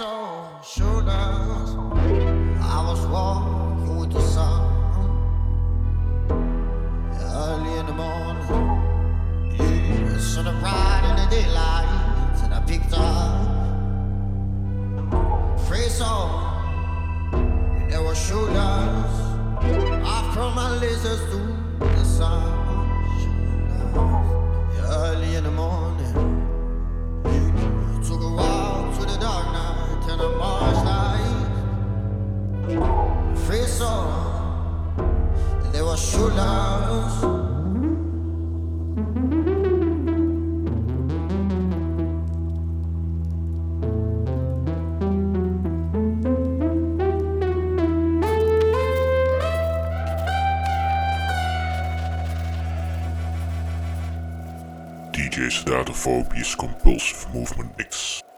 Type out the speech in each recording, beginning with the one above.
so DJ Sedatophobius Compulsive Movement Mix.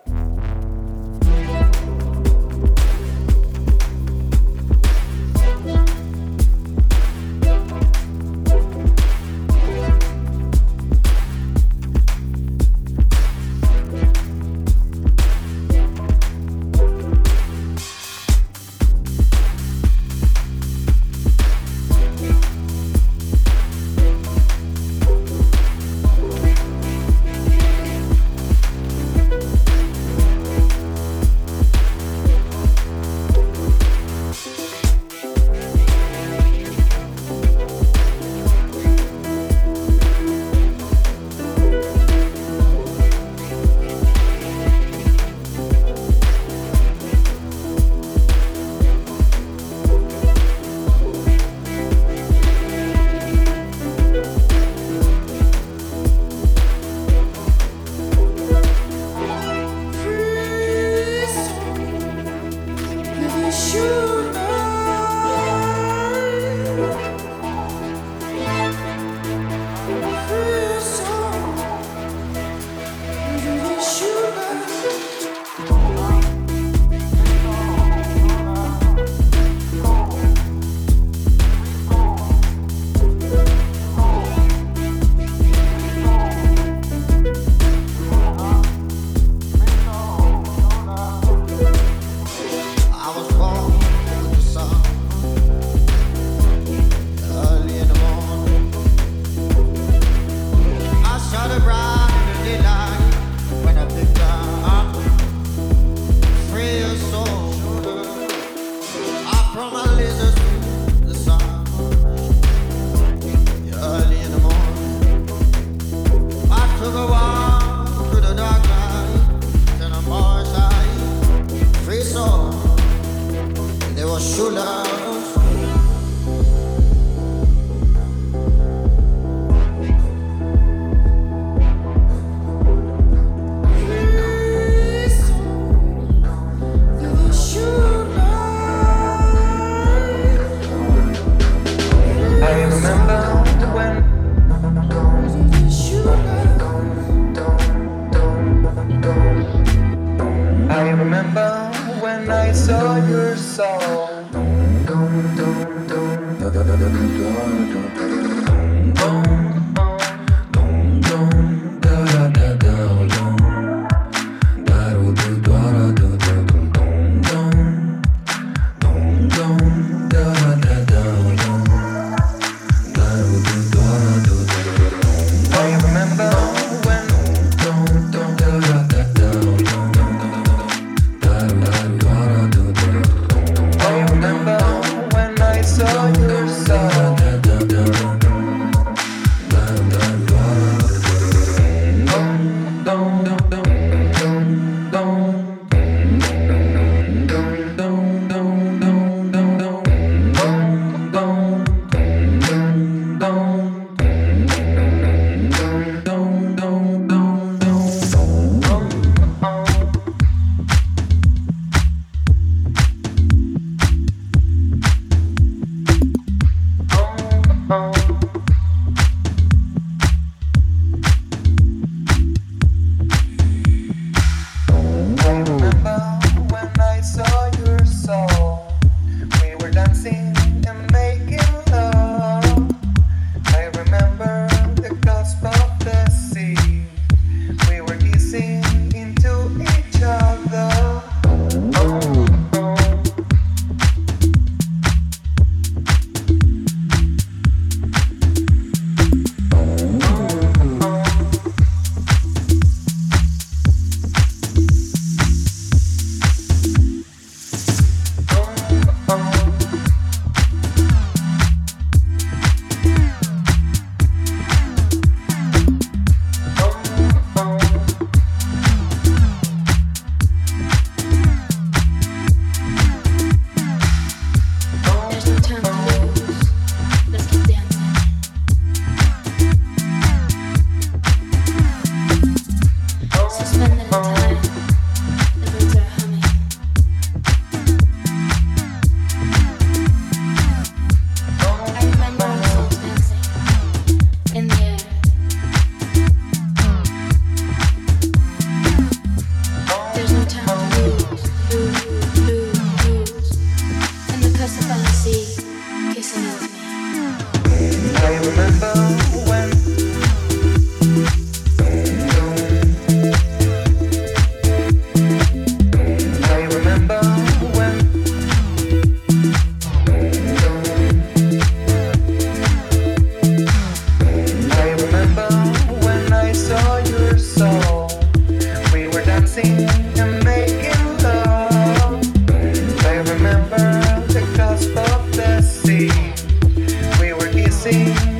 see.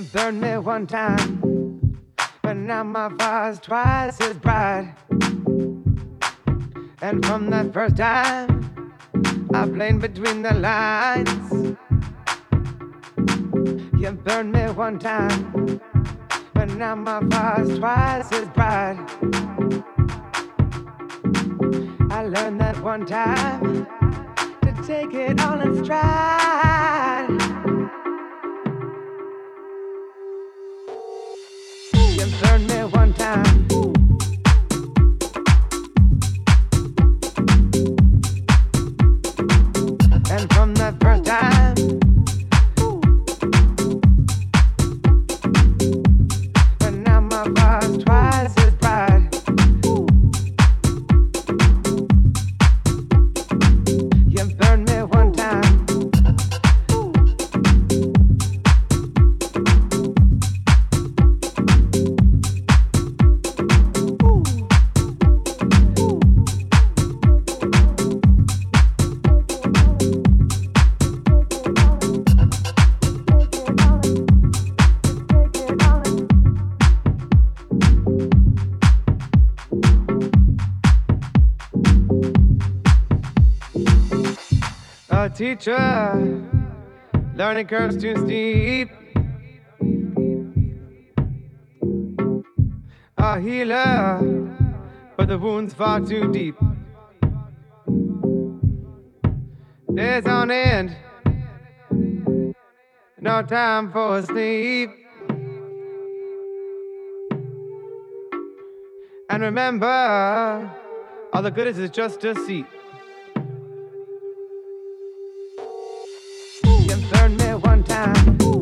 Burned me one time, but now my fire's twice as bright. And from that first time, I played between the lines. You burned me one time, but now my fire's twice as bright. I learned that one time to take it all in stride. Teacher, learning curves too steep. A healer, but the wound's far too deep. Days on end, no time for sleep. And remember, all the good is just a seat. Time.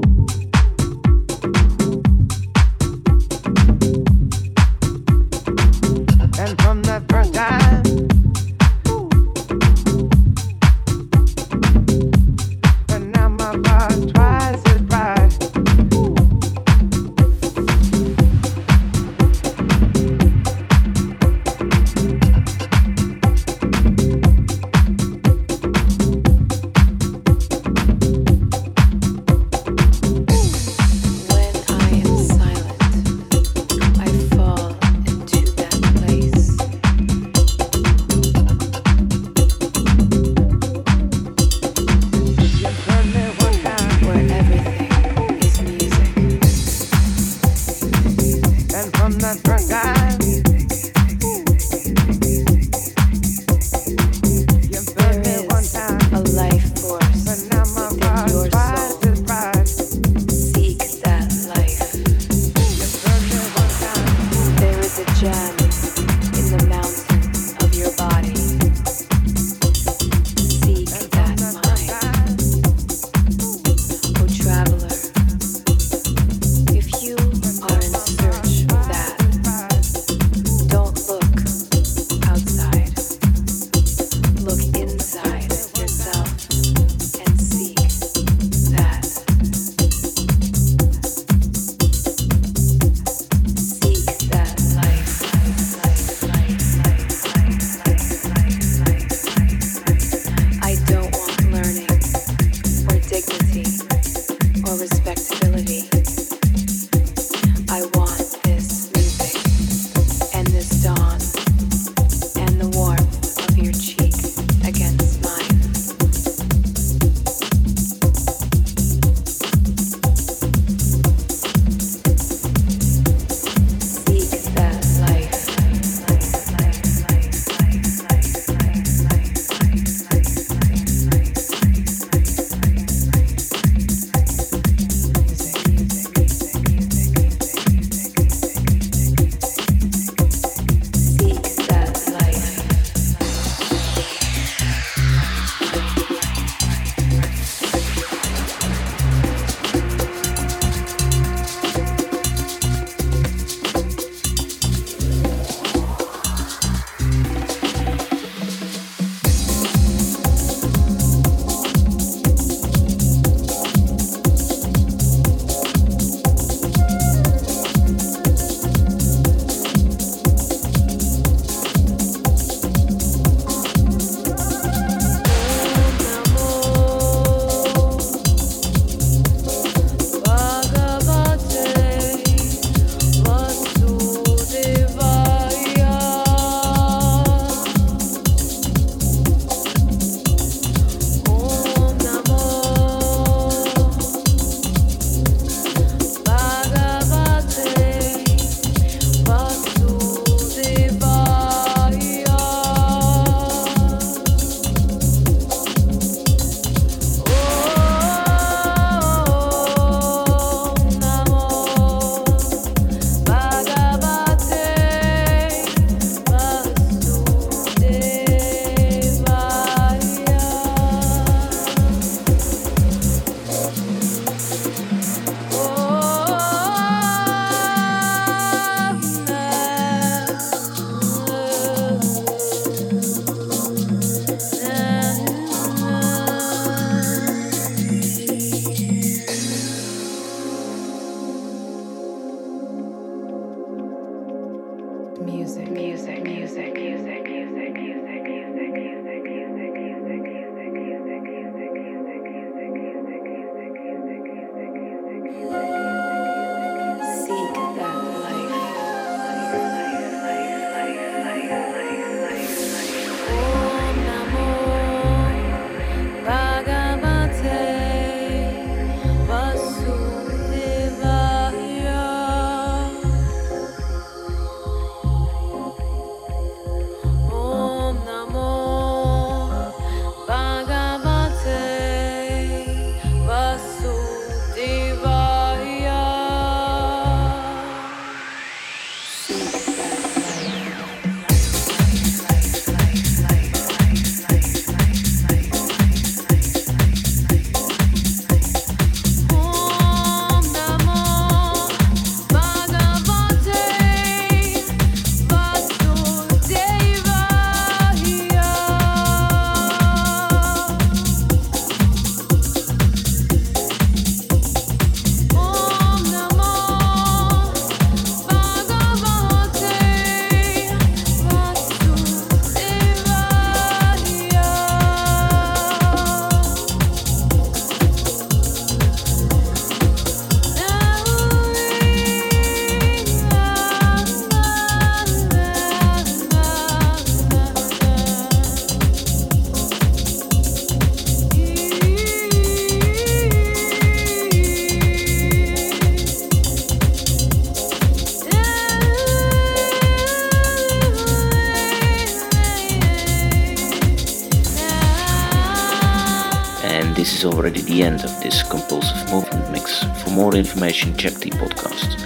Check the podcast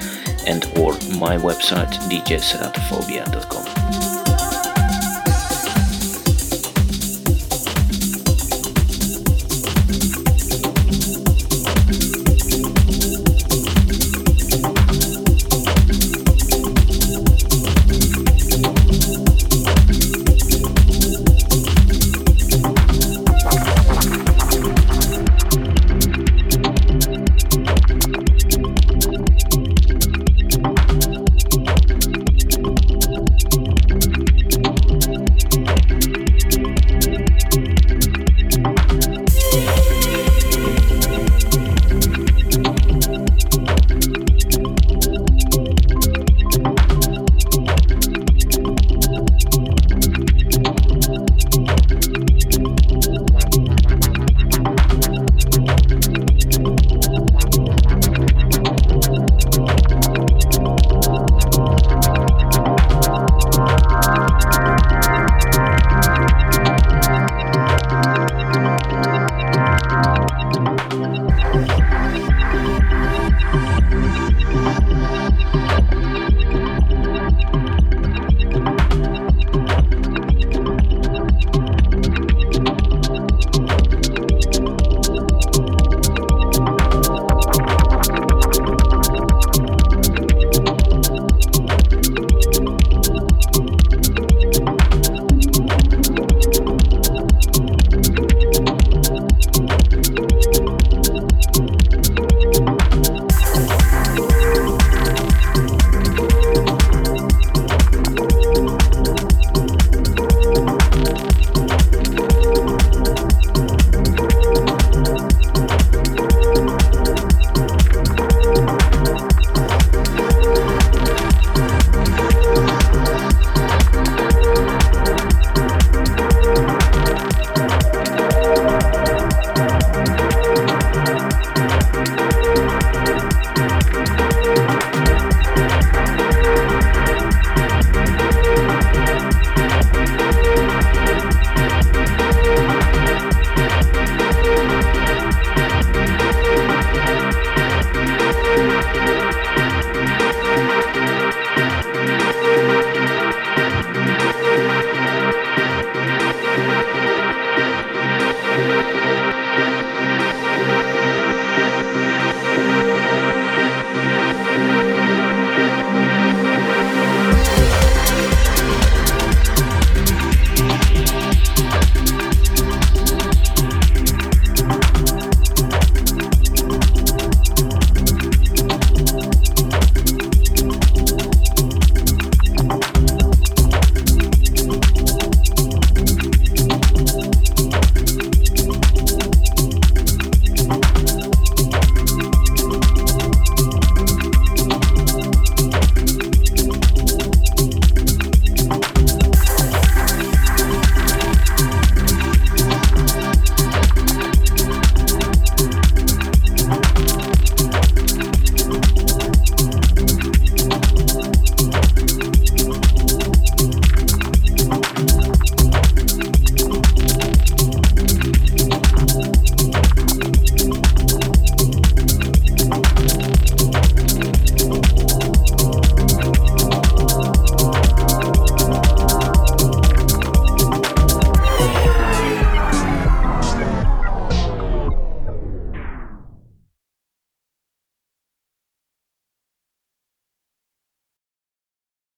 and or my website djseratophobia.com.